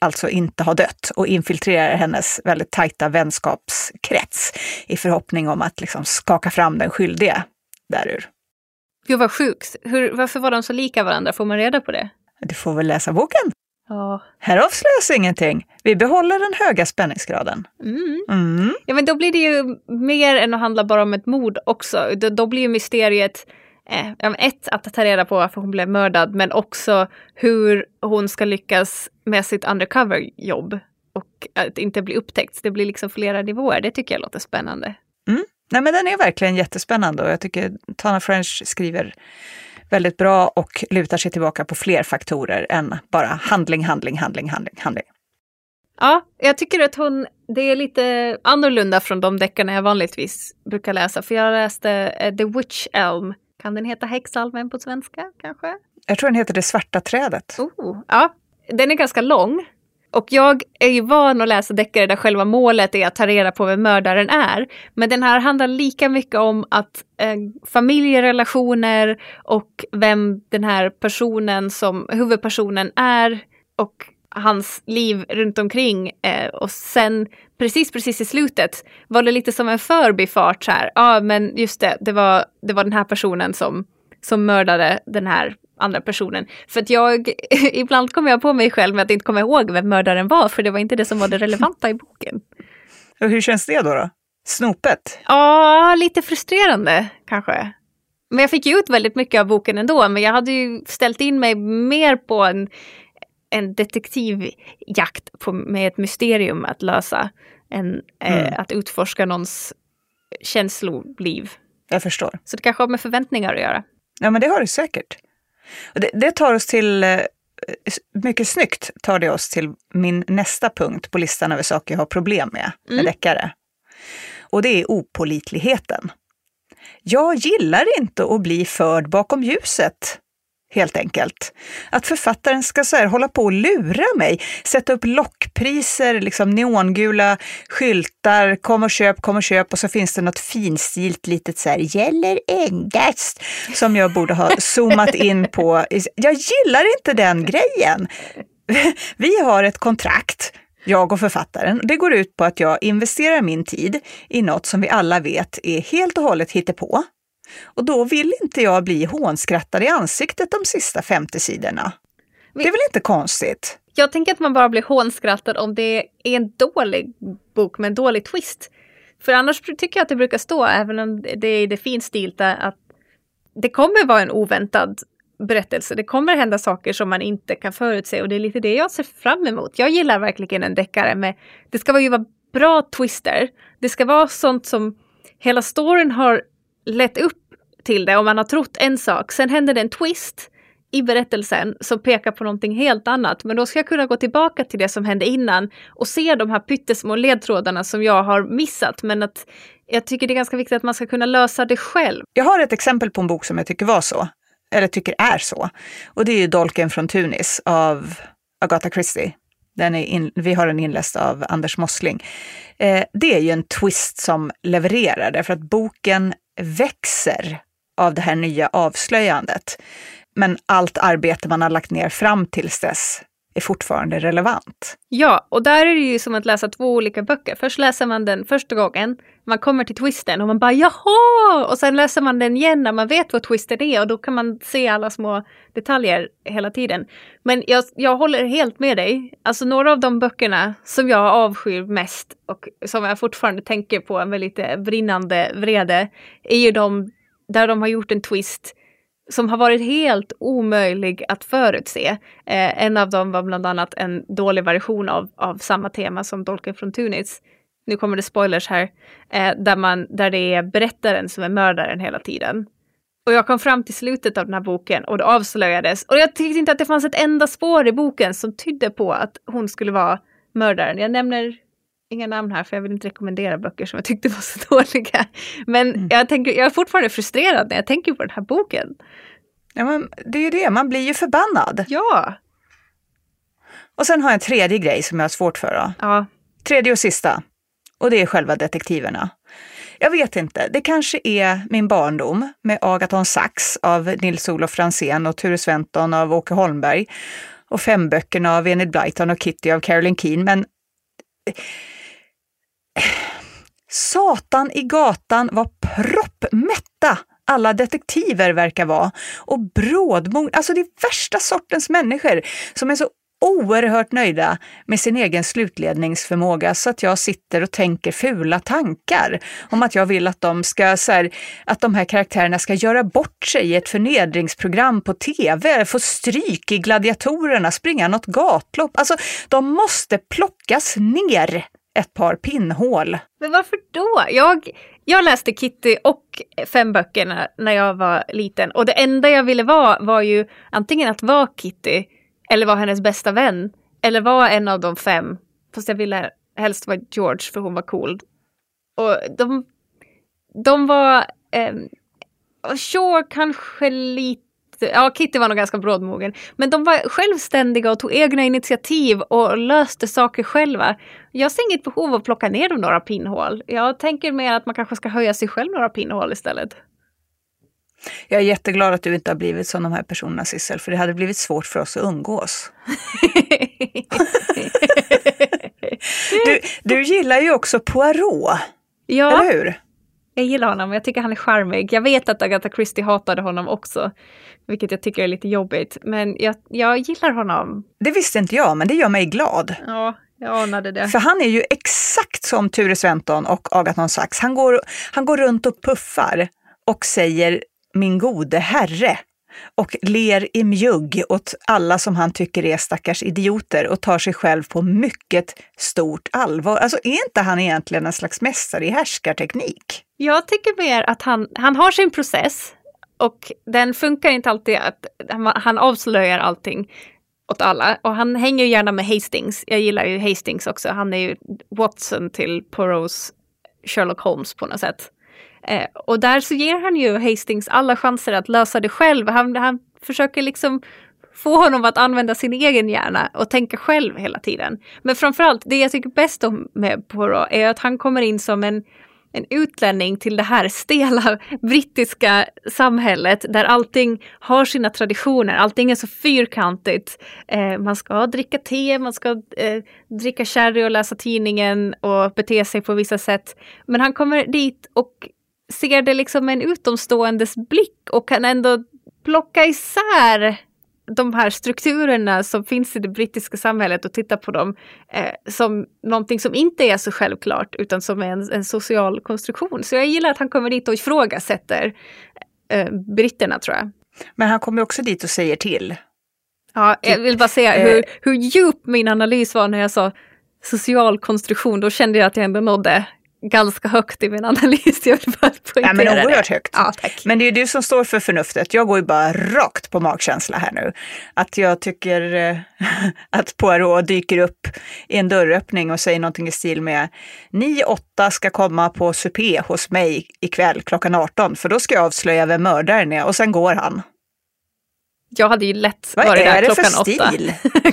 alltså inte ha dött och infiltrerar hennes väldigt tajta vänskapskrets i förhoppning om att liksom skaka fram den skyldige därur. Gud vad sjukt. Hur, varför var de så lika varandra? Får man reda på det? Du får väl läsa boken. Ja. Här avslöjas ingenting. Vi behåller den höga spänningsgraden. Mm. Mm. Ja men då blir det ju mer än att handla bara om ett mord också. Då, då blir ju mysteriet eh, ett, att ta reda på varför hon blev mördad, men också hur hon ska lyckas med sitt undercover-jobb och att inte bli upptäckt. Det blir liksom flera nivåer. Det tycker jag låter spännande. Nej, men den är verkligen jättespännande och jag tycker Tana French skriver väldigt bra och lutar sig tillbaka på fler faktorer än bara handling, handling, handling, handling, handling. Ja, jag tycker att hon, det är lite annorlunda från de deckarna jag vanligtvis brukar läsa. För jag läste eh, The Witch Elm. Kan den heta Häxalmen på svenska kanske? Jag tror den heter Det svarta trädet. Oh, ja, den är ganska lång. Och jag är ju van att läsa deckare där själva målet är att ta reda på vem mördaren är. Men den här handlar lika mycket om att eh, familjerelationer och vem den här personen som huvudpersonen är och hans liv runt omkring. Eh, och sen precis, precis i slutet var det lite som en förbifart så här. Ja, men just det, det var, det var den här personen som, som mördade den här andra personen. För att jag, (laughs) ibland kommer jag på mig själv med att inte komma ihåg vem mördaren var, för det var inte det som var det relevanta i boken. Och hur känns det då? då? Snopet? Ja, lite frustrerande kanske. Men jag fick ju ut väldigt mycket av boken ändå, men jag hade ju ställt in mig mer på en, en detektivjakt på, med ett mysterium att lösa, Mm. eh, att utforska någons känsloliv. Jag förstår. Så det kanske har med förväntningar att göra. Ja, men det har det säkert. Det, det tar oss till, eh, mycket snyggt tar det oss till min nästa punkt på listan över saker jag har problem med, med Mm. deckare. Och det är opålitligheten. Jag gillar inte att bli förd bakom ljuset, helt enkelt. Att författaren ska så här hålla på och lura mig, sätta upp lockpriser, liksom neongula skyltar, kom och köp, kom och köp och så finns det något finstilt litet så här, gäller endast, som jag borde ha zoomat in på. Jag gillar inte den grejen. Vi har ett kontrakt, jag och författaren. Det går ut på att jag investerar min tid i något som vi alla vet är helt och hållet hittepå. Och då vill inte jag bli hånskrattad i ansiktet de sista 50 sidorna. Det är väl inte konstigt? Jag tänker att man bara blir hånskrattad om det är en dålig bok med en dålig twist. För annars tycker jag att det brukar stå, även om det är det finstilta, att det kommer vara en oväntad berättelse. Det kommer hända saker som man inte kan förutse och det är lite det jag ser fram emot. Jag gillar verkligen en deckare med, det ska ju vara bra twister. Det ska vara sånt som hela storyn har lett upp till det och man har trott en sak. Sen händer det en twist i berättelsen som pekar på någonting helt annat. Men då ska jag kunna gå tillbaka till det som hände innan och se de här pyttesmå ledtrådarna som jag har missat. Men att jag tycker det är ganska viktigt att man ska kunna lösa det själv. Jag har ett exempel på en bok som jag tycker var så, eller tycker är så. Och det är ju Dolken från Tunis av Agatha Christie. Den är in, vi har den inläst av Anders Mossling. Eh, det är ju en twist som levererar, därför att boken växer av det här nya avslöjandet. Men allt arbete man har lagt ner fram tills dess är fortfarande relevant. Ja, och där är det ju som att läsa två olika böcker. Först läser man den första gången, man kommer till twisten och man bara jaha! Och sen läser man den igen när man vet vad twisten är och då kan man se alla små detaljer hela tiden. Men jag, jag håller helt med dig. Alltså några av de böckerna som jag avskyr mest och som jag fortfarande tänker på med lite brinnande vrede är ju de där de har gjort en twist som har varit helt omöjlig att förutse. Eh, en av dem var bland annat en dålig version av, av samma tema som Dolken från Tunis. Nu kommer det spoilers här. Eh, där, man, där det är berättaren som är mördaren hela tiden. Och jag kom fram till slutet av den här boken och det avslöjades. Och jag tyckte inte att det fanns ett enda spår i boken som tydde på att hon skulle vara mördaren. Jag nämner inga namn här för jag vill inte rekommendera böcker som jag tyckte var så (laughs) dåliga. Men mm. jag, tänker, jag är fortfarande frustrerad när jag tänker på den här boken. Ja, men det är ju det, man blir ju förbannad. Ja. Och sen har jag en tredje grej som jag har svårt för. Då. Ja. Tredje och sista. Och det är själva detektiverna. Jag vet inte, det kanske är min barndom med Agaton Sax av Nils-Olof Franzén och Ture Sventon av Åke Holmberg och femböckerna av Enid Blyton och Kitty av Caroline Keen. Men Satan i gatan var proppmätta alla detektiver verkar vara. Och brådmod, alltså det är värsta sortens människor som är så oerhört nöjda med sin egen slutledningsförmåga så att jag sitter och tänker fula tankar om att jag vill att de ska, så här, att de här karaktärerna ska göra bort sig i ett förnedringsprogram på tv, få stryk i gladiatorerna, springa något gatlopp. Alltså, de måste plockas ner ett par pinnhål. Men varför då? Jag, jag läste Kitty och fem böckerna när jag var liten och det enda jag ville vara var ju antingen att vara Kitty eller vara hennes bästa vän eller vara en av de fem. Fast jag ville helst vara George för hon var cool. Och de, de var, eh, sure kanske lite ja Kitty var nog ganska brådmogen. Men de var självständiga och tog egna initiativ och löste saker själva. Jag ser inget behov av att plocka ner dem några pinnhål. Jag tänker mer att man kanske ska höja sig själv några pinnhål istället. Jag är jätteglad att du inte har blivit som de här personerna Sissel, för det hade blivit svårt för oss att umgås. (laughs) du, du gillar ju också Poirot, ja. eller hur? Jag gillar honom, jag tycker han är charmig. Jag vet att Agatha Christie hatade honom också, vilket jag tycker är lite jobbigt. Men jag, jag gillar honom. Det visste inte jag, men det gör mig glad. Ja, jag anade det. För han är ju exakt som Ture Sventon och Agaton Sax. Han går, han går runt och puffar och säger min gode herre och ler i mjugg åt alla som han tycker är stackars idioter och tar sig själv på mycket stort allvar. Alltså är inte han egentligen en slags mästare i härskarteknik? Jag tycker mer att han, han har sin process och den funkar inte alltid att han avslöjar allting åt alla. Och han hänger gärna med Hastings. Jag gillar ju Hastings också. Han är ju Watson till Poros Sherlock Holmes på något sätt. Eh, och där så ger han ju Hastings alla chanser att lösa det själv. Han, han försöker liksom få honom att använda sin egen hjärna och tänka själv hela tiden. Men framförallt, det jag tycker bäst om med Poirot är att han kommer in som en, en utlänning till det här stela (laughs) brittiska samhället där allting har sina traditioner, allting är så fyrkantigt. Eh, man ska dricka te, man ska eh, dricka sherry och läsa tidningen och bete sig på vissa sätt. Men han kommer dit och ser det liksom med en utomståendes blick och kan ändå plocka isär de här strukturerna som finns i det brittiska samhället och titta på dem eh, som någonting som inte är så självklart utan som är en, en social konstruktion. Så jag gillar att han kommer dit och ifrågasätter eh, britterna tror jag. Men han kommer också dit och säger till. Ja, jag vill bara säga hur, eh. hur djup min analys var när jag sa social konstruktion. Då kände jag att jag ändå nådde ganska högt i min analys. Jag vill bara ja, men oerhört högt. Ja, tack. Men det är du som står för förnuftet. Jag går ju bara rakt på magkänsla här nu. Att jag tycker eh, (laughs) att Poirot dyker upp i en dörröppning och säger någonting i stil med Ni åtta ska komma på supé hos mig ikväll klockan 18 för då ska jag avslöja vem mördaren är och sen går han. Jag hade ju lätt varit där klockan åtta. Vad är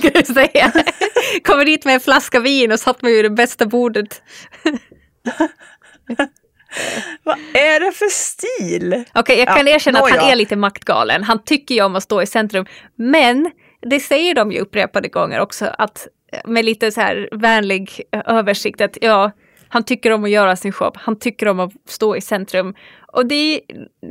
det för stil? (laughs) Kommer dit med en flaska vin och satt mig vid det bästa bordet. (laughs) Vad är det för stil? Okej, okay, jag kan ja, erkänna att han är lite maktgalen. Han tycker ju om att stå i centrum. Men det säger de ju upprepade gånger också, att med lite så här vänlig översikt att ja, han tycker om att göra sin show. Han tycker om att stå i centrum. Och det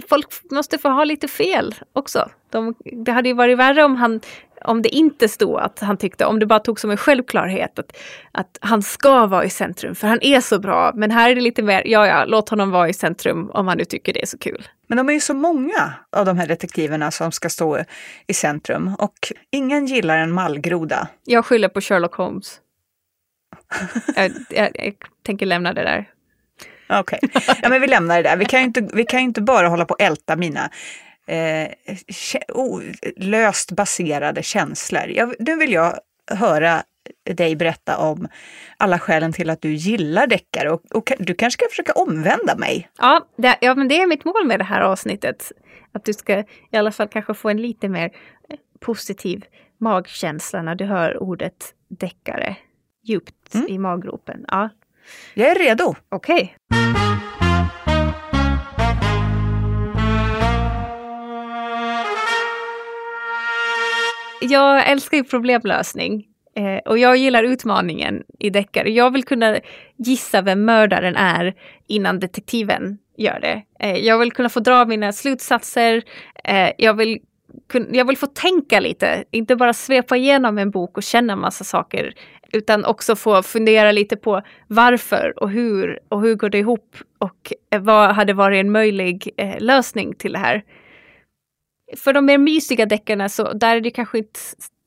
folk måste få ha lite fel också. De, det hade ju varit värre om han om det inte stod att han tyckte, om det bara tog som en självklarhet att, att han ska vara i centrum för han är så bra. Men här är det lite mer, ja ja, låt honom vara i centrum om han nu tycker det är så kul. Men de är ju så många av de här detektiverna som ska stå i centrum och ingen gillar en mallgroda. Jag skyller på Sherlock Holmes. jag, jag, jag tänker lämna det där. Okej, okay. ja, men vi lämnar det där. Vi kan ju inte, vi kan inte bara hålla på och älta mina eh, löst baserade känslor. Jag, nu vill jag höra dig berätta om alla skälen till att du gillar deckare och, och du kanske ska försöka omvända mig. Ja, det, ja, men det är mitt mål med det här avsnittet. Att du ska i alla fall kanske få en lite mer positiv magkänsla när du hör ordet deckare djupt mm. i maggropen. Ja. Jag är redo. Okej. Okay. Jag älskar ju problemlösning. Eh, och jag gillar utmaningen i deckare. Jag vill kunna gissa vem mördaren är innan detektiven gör det. Eh, jag vill kunna få dra mina slutsatser. Eh, jag, vill jag vill få tänka lite, inte bara svepa igenom en bok och känna massa saker. Utan också få fundera lite på varför och hur och hur går det ihop och eh, vad hade varit en möjlig eh, lösning till det här. För de mer mysiga deckarna så där är det kanske inte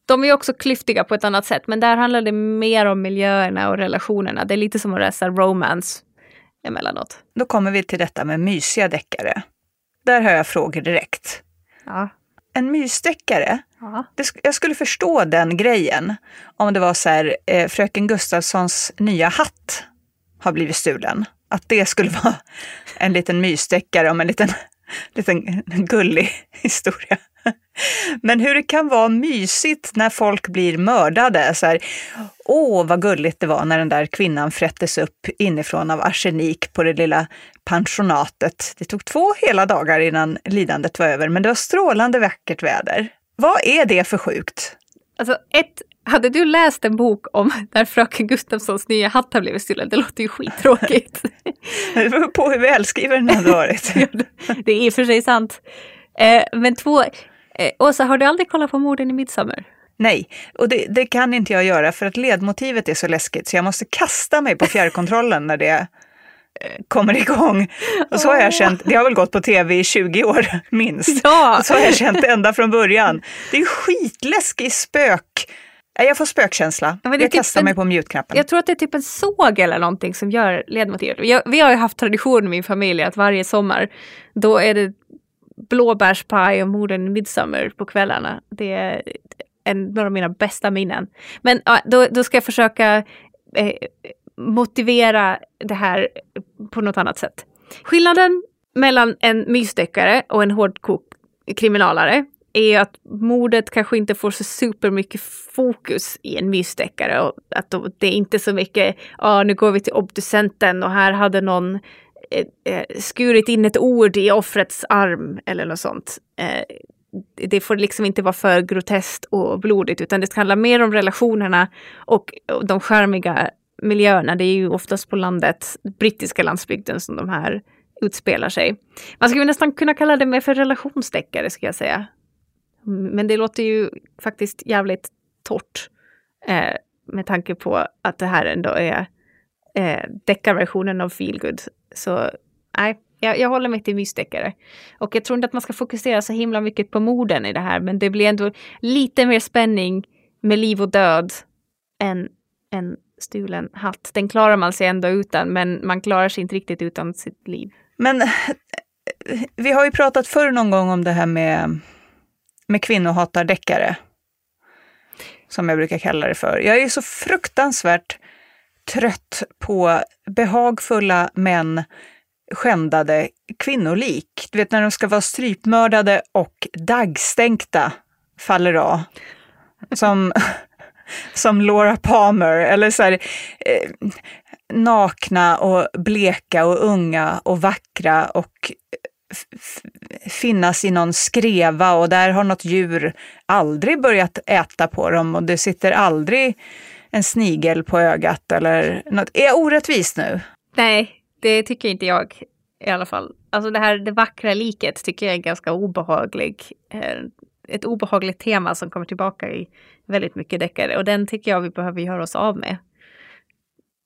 de är också klyftiga på ett annat sätt, men där handlar det mer om miljöerna och relationerna. Det är lite som att läsa romance emellanåt. Då kommer vi till detta med mysiga deckare. Där har jag frågor direkt. Ja. En mysdeckare, ja. det, jag skulle förstå den grejen om det var så här, eh, fröken Gustafssons nya hatt har blivit stulen. Att det skulle (laughs) vara en liten mysdeckare om en liten, liten gullig historia. Men hur det kan vara mysigt när folk blir mördade. Så här, Åh, vad gulligt det var när den där kvinnan frättes upp inifrån av arsenik på det lilla pensionatet. Det tog två hela dagar innan lidandet var över, men det var strålande vackert väder. Vad är det för sjukt? Alltså, ett, hade du läst en bok om (laughs) när fröken Gustafssons nya hatt har blivit stulen? Det låter ju skittråkigt. (laughs) det beror på hur välskriven den hade varit. (laughs) det är i och för sig sant. Eh, men två, Eh, Åsa, har du aldrig kollat på morden i Midsommar? Nej, och det, det, kan inte jag göra för att ledmotivet är så läskigt så jag måste kasta mig på fjärrkontrollen när det eh, kommer igång. Och så har jag känt, det har väl gått på tv i 20 år minst. Ja. Och så har jag känt ända från början. Det är skitläskig spök. Jag får spökkänsla. Ja, jag typ kastar en, mig på mute-knappen. Jag tror att det är typ en såg eller någonting som gör ledmotivet. Jag, vi har ju haft tradition i min familj att varje sommar då är det blåbärspaj och morden i Midsummer på kvällarna. Det är en av mina bästa minnen. Men ja, då, då ska jag försöka eh, motivera det här på något annat sätt. Skillnaden mellan en mysdeckare och en hårdkok kriminalare är att mordet kanske inte får så supermycket fokus i en mysdeckare. Och att det är inte så mycket, ja nu går vi till obducenten och här hade någon eh, eh, skurit in ett ord i offrets arm eller något sånt. Eh, det får liksom inte vara för groteskt och blodigt utan det handlar mer om relationerna och, och de skärmiga miljöerna. Det är ju oftast på landet, brittiska landsbygden som de här utspelar sig. Man skulle nästan kunna kalla det mer för relationsdeckare ska jag säga. Men det låter ju faktiskt jävligt torrt. Eh, med tanke på att det här ändå är eh, deckarversionen av feelgood. Så nej, jag, jag håller mig till mysdeckare. Och jag tror inte att man ska fokusera så himla mycket på morden i det här, men det blir ändå lite mer spänning med liv och död än en stulen hatt. Den klarar man sig ändå utan, men man klarar sig inte riktigt utan sitt liv. Men eh, vi har ju pratat förr någon gång om det här med, med kvinnohatardeckare. Som jag brukar kalla det för. Jag är så fruktansvärt trött på behagfulla män skändade kvinnolik. Du vet när de ska vara strypmördade och daggstänkta faller av. Som, (laughs) som Laura Palmer eller så här, eh, nakna och bleka och unga och vackra och finnas i någon skreva och där har något djur aldrig börjat äta på dem och det sitter aldrig en snigel på ögat eller något. Är jag orättvis nu? Nej, det tycker inte jag i alla fall. Alltså det här det vackra liket tycker jag är ganska obehaglig. Eh, ett obehagligt tema som kommer tillbaka i väldigt mycket deckare och den tycker jag vi behöver göra oss av med.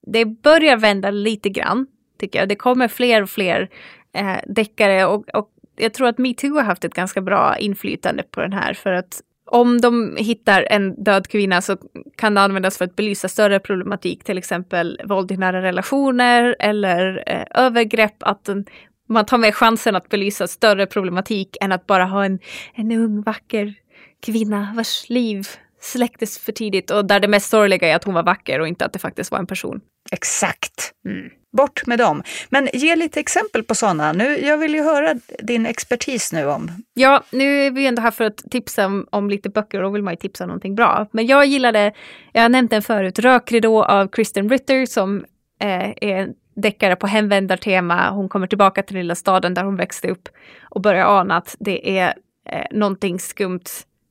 Det börjar vända lite grann, tycker jag. Det kommer fler och fler eh, deckare och, och jag tror att metoo har haft ett ganska bra inflytande på den här för att om de hittar en död kvinna så kan det användas för att belysa större problematik, till exempel våld i nära relationer eller eh, övergrepp, att den Man tar med chansen att belysa större problematik än att bara ha en, en ung vacker kvinna vars liv släcktes för tidigt och där det mest sorgliga är att hon var vacker och inte att det faktiskt var en person. Exakt. Mm. Bort med dem. Men ge lite exempel på sådana. Nu, jag vill ju höra din expertis nu om. Ja, nu är vi ändå här för att tipsa om, om lite böcker och då vill man ju tipsa om någonting bra. Men jag gillade, jag har nämnt den förut, Rökridå av Kristen Ritter som eh, är deckare på hemvändartema. Hon kommer tillbaka till lilla staden där hon växte upp och börjar ana att det är eh, någonting skumt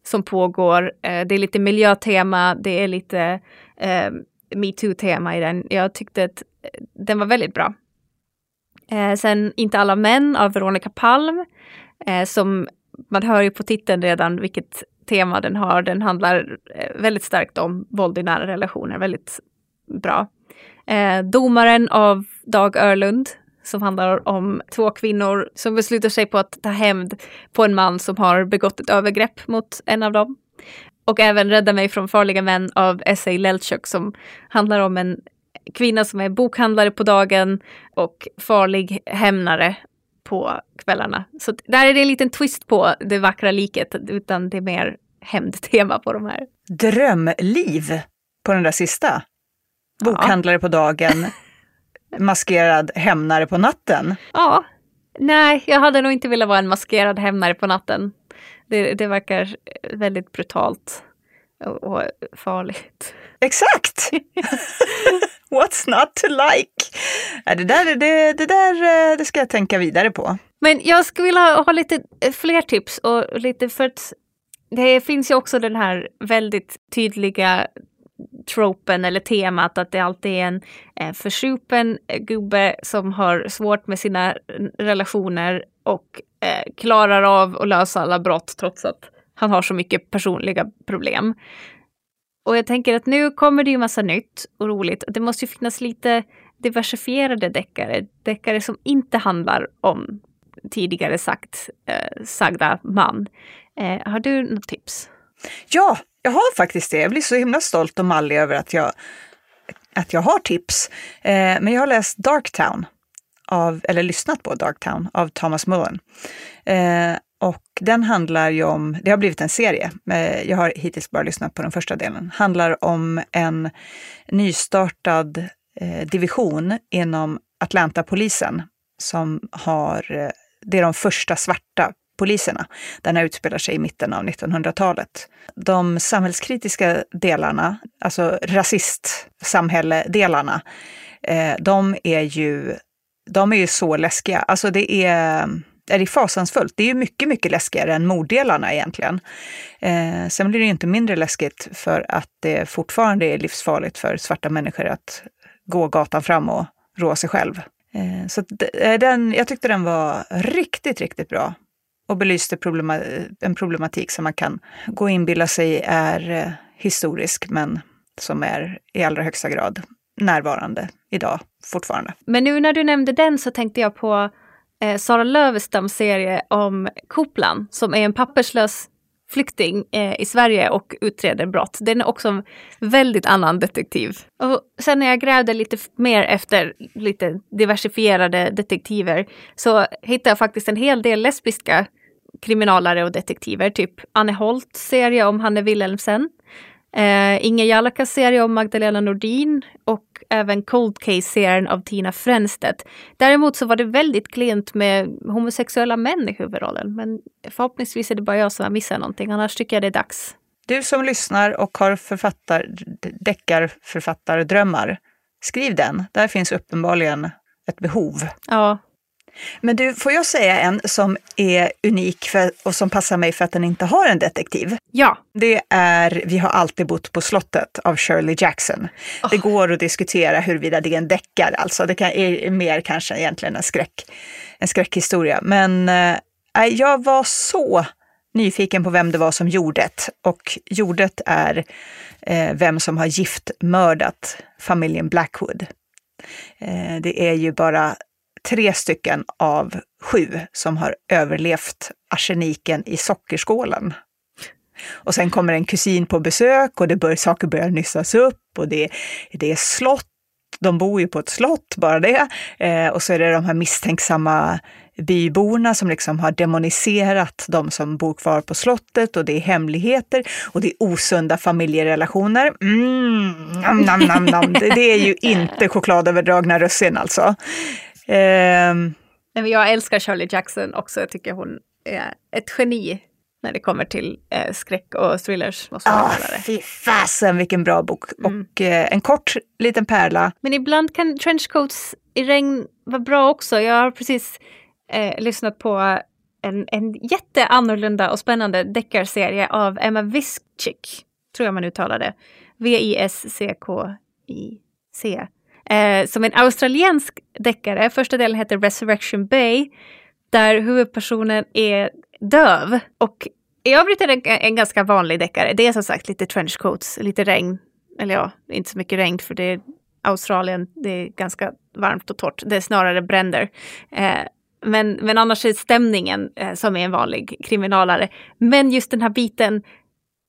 som pågår. Eh, det är lite miljötema, det är lite eh, metoo-tema i den. Jag tyckte att den var väldigt bra. Eh, sen Inte alla män av Veronica Palm, eh, som man hör ju på titeln redan vilket tema den har. Den handlar eh, väldigt starkt om våld i nära relationer, väldigt bra. Eh, Domaren av Dag Örlund som handlar om två kvinnor som beslutar sig på att ta hämnd på en man som har begått ett övergrepp mot en av dem. Och även Rädda mig från farliga män av S.A. Lelchuk som handlar om en kvinna som är bokhandlare på dagen och farlig hämnare på kvällarna. Så där är det en liten twist på det vackra liket, utan det är mer hämndtema på de här. Drömliv på den där sista. Bokhandlare ja. på dagen, (laughs) maskerad hämnare på natten. Ja. Nej, jag hade nog inte velat vara en maskerad hämnare på natten. Det, det verkar väldigt brutalt och, farligt. Exakt! (laughs) What's not to like? Det där, det, det där det ska jag tänka vidare på. Men jag skulle vilja ha lite fler tips och lite för att det finns ju också den här väldigt tydliga tropen eller temat att det alltid är en eh, försupen gubbe som har svårt med sina relationer och eh, klarar av att lösa alla brott trots att han har så mycket personliga problem. Och jag tänker att nu kommer det ju massa nytt och roligt. Det måste ju finnas lite diversifierade deckare. Deckare som inte handlar om tidigare sagt, eh, sagda man. Eh, har du något tips? Ja, jag har faktiskt det. Jag blir så himla stolt och mallig över att jag, att jag har tips. Eh, men jag har läst Darktown, av, eller lyssnat på Darktown av Thomas Mullen. Eh, och den handlar ju om, det har blivit en serie, eh, jag har hittills bara lyssnat på den första delen, handlar om en nystartad eh, division inom Atlanta-polisen som har, eh, det är de första svarta poliserna. Den här utspelar sig i mitten av 1900-talet. De samhällskritiska delarna, alltså rasistsamhälle-delarna, de är ju de är ju så läskiga. Alltså det är, är det fasansfullt. Det är ju mycket, mycket läskigare än morddelarna egentligen. Eh, sen blir det ju inte mindre läskigt för att det fortfarande är livsfarligt för svarta människor att gå gatan fram och rå sig själv. Eh, så eh, den, jag tyckte den var riktigt, riktigt bra och belyste problema, en problematik som man kan gå och inbilla sig är eh, historisk, men som är i allra högsta grad närvarande idag fortfarande. Men nu när du nämnde den så tänkte jag på eh, Sara Lövestams serie om Koplan som är en papperslös flykting eh, i Sverige och utreder brott. Den är också en väldigt annan detektiv. Och sen när jag grävde lite mer efter lite diversifierade detektiver så hittade jag faktiskt en hel del lesbiska kriminalare och detektiver. Typ Anne Holts serie om Hanne Wilhelmsen. Eh, Inger Jalakas serie om Magdalena Nordin och även Cold Case-serien av Tina Fränstedt. Däremot så var det väldigt klent med homosexuella män i huvudrollen. Men förhoppningsvis är det bara jag som har missat någonting, annars tycker jag det är dags. Du som lyssnar och har författar, deckarförfattardrömmar, skriv den. Där finns uppenbarligen ett behov. Ja, men du, får jag säga en som är unik för, och som passar mig för att den inte har en detektiv? Ja. Det är Vi har alltid bott på slottet av Shirley Jackson. Oh. Det går att diskutera huruvida det är en deckare, alltså det kan, är mer kanske egentligen en, skräck, en skräckhistoria. Men äh, jag var så nyfiken på vem det var som gjorde det. Och jordet är eh, vem som har giftmördat familjen Blackwood. Eh, det är ju bara tre stycken av sju som har överlevt arseniken i sockerskålen. Och sen kommer en kusin på besök och det bör, saker börjar nystas upp och det, det är slott. De bor ju på ett slott, bara det. Eh, och så är det de här misstänksamma byborna som liksom har demoniserat de som bor kvar på slottet och det är hemligheter och det är osunda familjerelationer. Mm, nam, nam, nam, nam. Det, det är ju inte chokladöverdragna russin alltså. Ehm, Jag älskar Shirley Jackson också. Jag tycker hon är ett geni när det kommer till eh, skräck och thrillers. Måste man ah, det. fy fasen vilken bra bok. Mm. Och eh, en kort liten pärla. Men ibland kan trenchcoats i regn vara bra också. Jag har precis eh, lyssnat på en, en jätteannorlunda och spännande deckarserie av Emma Viskczyk, tror jag man uttalar det. V-I-S-C-K-I-C. Eh, som en australiensk deckare. Första delen heter Resurrection Bay, där huvudpersonen är döv. Och i övrigt är det en, en ganska vanlig deckare. Det är som sagt lite trenchcoats, lite regn. Eller ja, inte så mycket regn för det är Australien, det är ganska varmt och torrt. Det är snarare bränder. Eh, men, men annars är stämningen eh, som är en vanlig kriminalare. Men just den här biten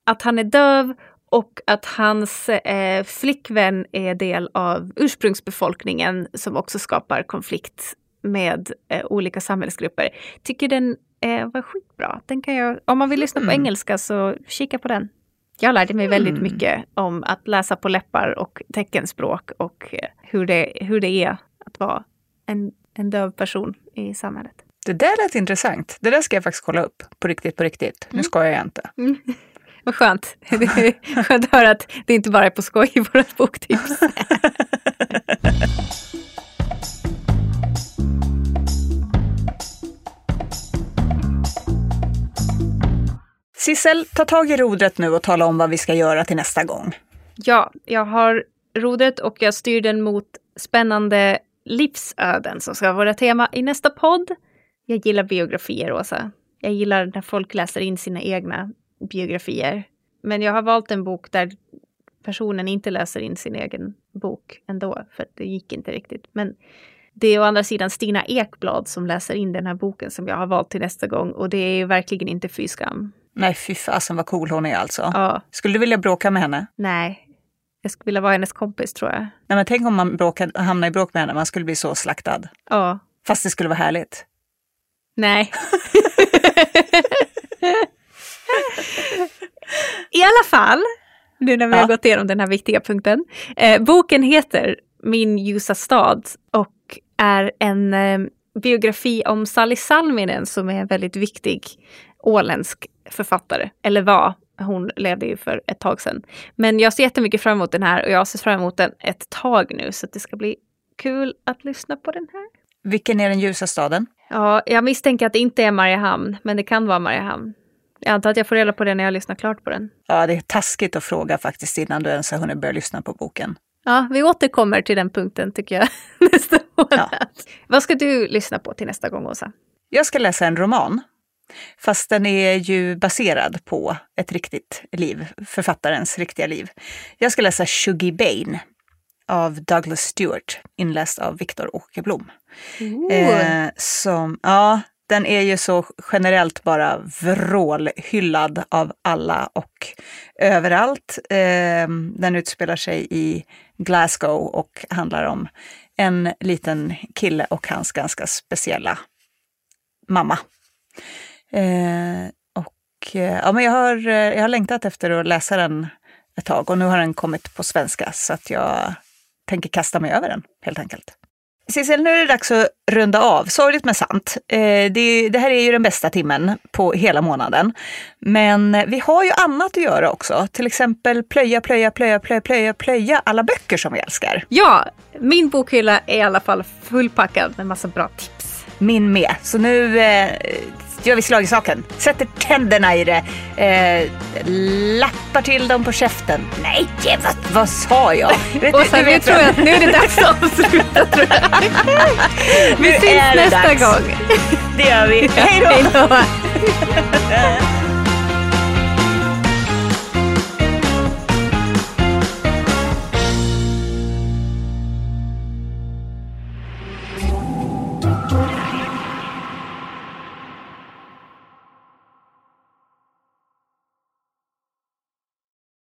att han är döv och att hans eh, flickvän är del av ursprungsbefolkningen som också skapar konflikt med eh, olika samhällsgrupper. Tycker den eh, var skitbra. Den kan jag, om man vill lyssna på Mm. engelska så kika på den. Jag lärde mig väldigt Mm. mycket om att läsa på läppar och teckenspråk och eh, hur det, hur det är att vara en, en döv person i samhället. Det där lät intressant. Det där ska jag faktiskt kolla upp. På riktigt, på riktigt. Nu skojar jag inte. Vad skönt. Det (laughs) är skönt att höra att det inte bara är på skoj i vårt boktips. (laughs) Sissel, ta tag i rodret nu och tala om vad vi ska göra till nästa gång. Ja, jag har rodret och jag styr den mot spännande livsöden som ska vara tema i nästa podd. Jag gillar biografier, Åsa. Jag gillar när folk läser in sina egna biografier. Men jag har valt en bok där personen inte läser in sin egen bok ändå, för det gick inte riktigt. Men det är å andra sidan Stina Ekblad som läser in den här boken som jag har valt till nästa gång och det är ju verkligen inte fy skam. Nej, fy fasen vad cool hon är alltså. Ja, Skulle du vilja bråka med henne? nej. Jag skulle vilja vara hennes kompis tror jag. Nej, men tänk om man hamnar i bråk med henne, man skulle bli så slaktad. Ja, Fast det skulle vara härligt. Nej. (laughs) (laughs) I alla fall, nu när vi Ja. har gått igenom den här viktiga punkten. Eh, boken heter Min ljusa stad och är en eh, biografi om Sally Salminen som är en väldigt viktig åländsk författare. Eller var. Hon levde ju för ett tag sedan. Men jag ser jättemycket fram emot den här och jag sett fram emot den ett tag nu så det ska bli kul att lyssna på den här. Vilken är den ljusa staden? Ja, jag misstänker att det inte är Mariehamn, men det kan vara Mariehamn. Jag antar att jag får reda på det när jag lyssnar klart på den. Ja, det är taskigt att fråga faktiskt innan du ens har hunnit börja lyssna på boken. Ja, vi återkommer till den punkten tycker jag (laughs) nästa månad. Vad ska du lyssna på till nästa gång, Åsa? Jag ska läsa en roman. Fast den är ju baserad på ett riktigt liv, författarens riktiga liv. Jag ska läsa Shuggy Bane av Douglas Stewart, inläst av Viktor Åkerblom. Eh, som, ja, den är ju så generellt bara vrålhyllad av alla och överallt. Ehm, den utspelar sig i Glasgow och handlar om en liten kille och hans ganska speciella mamma. Ehm, och eh, ja, men jag har, eh, jag har längtat efter att läsa den ett tag och nu har den kommit på svenska så att jag tänker kasta mig över den helt enkelt. Sissel, nu är det dags att runda av. Sorgligt men sant. Eh, det, är- det här är ju den bästa timmen på hela månaden. Men vi har ju annat att göra också. Till exempel plöja, plöja, plöja, plöja, plöja, plöja alla böcker som vi älskar. Ja, min bokhylla är i alla fall fullpackad med massa bra tips. Min med. Så nu eh, gör vi slag i saken. Sätter tänderna i det. Eh, lappar till dem på käften. Nej, vad, vad sa jag? (laughs) Åsa, du nu tror jag att nu är det dags att avsluta. Tror jag. (laughs) Vi syns nästa dags. gång. Det gör vi. (laughs) Hej då!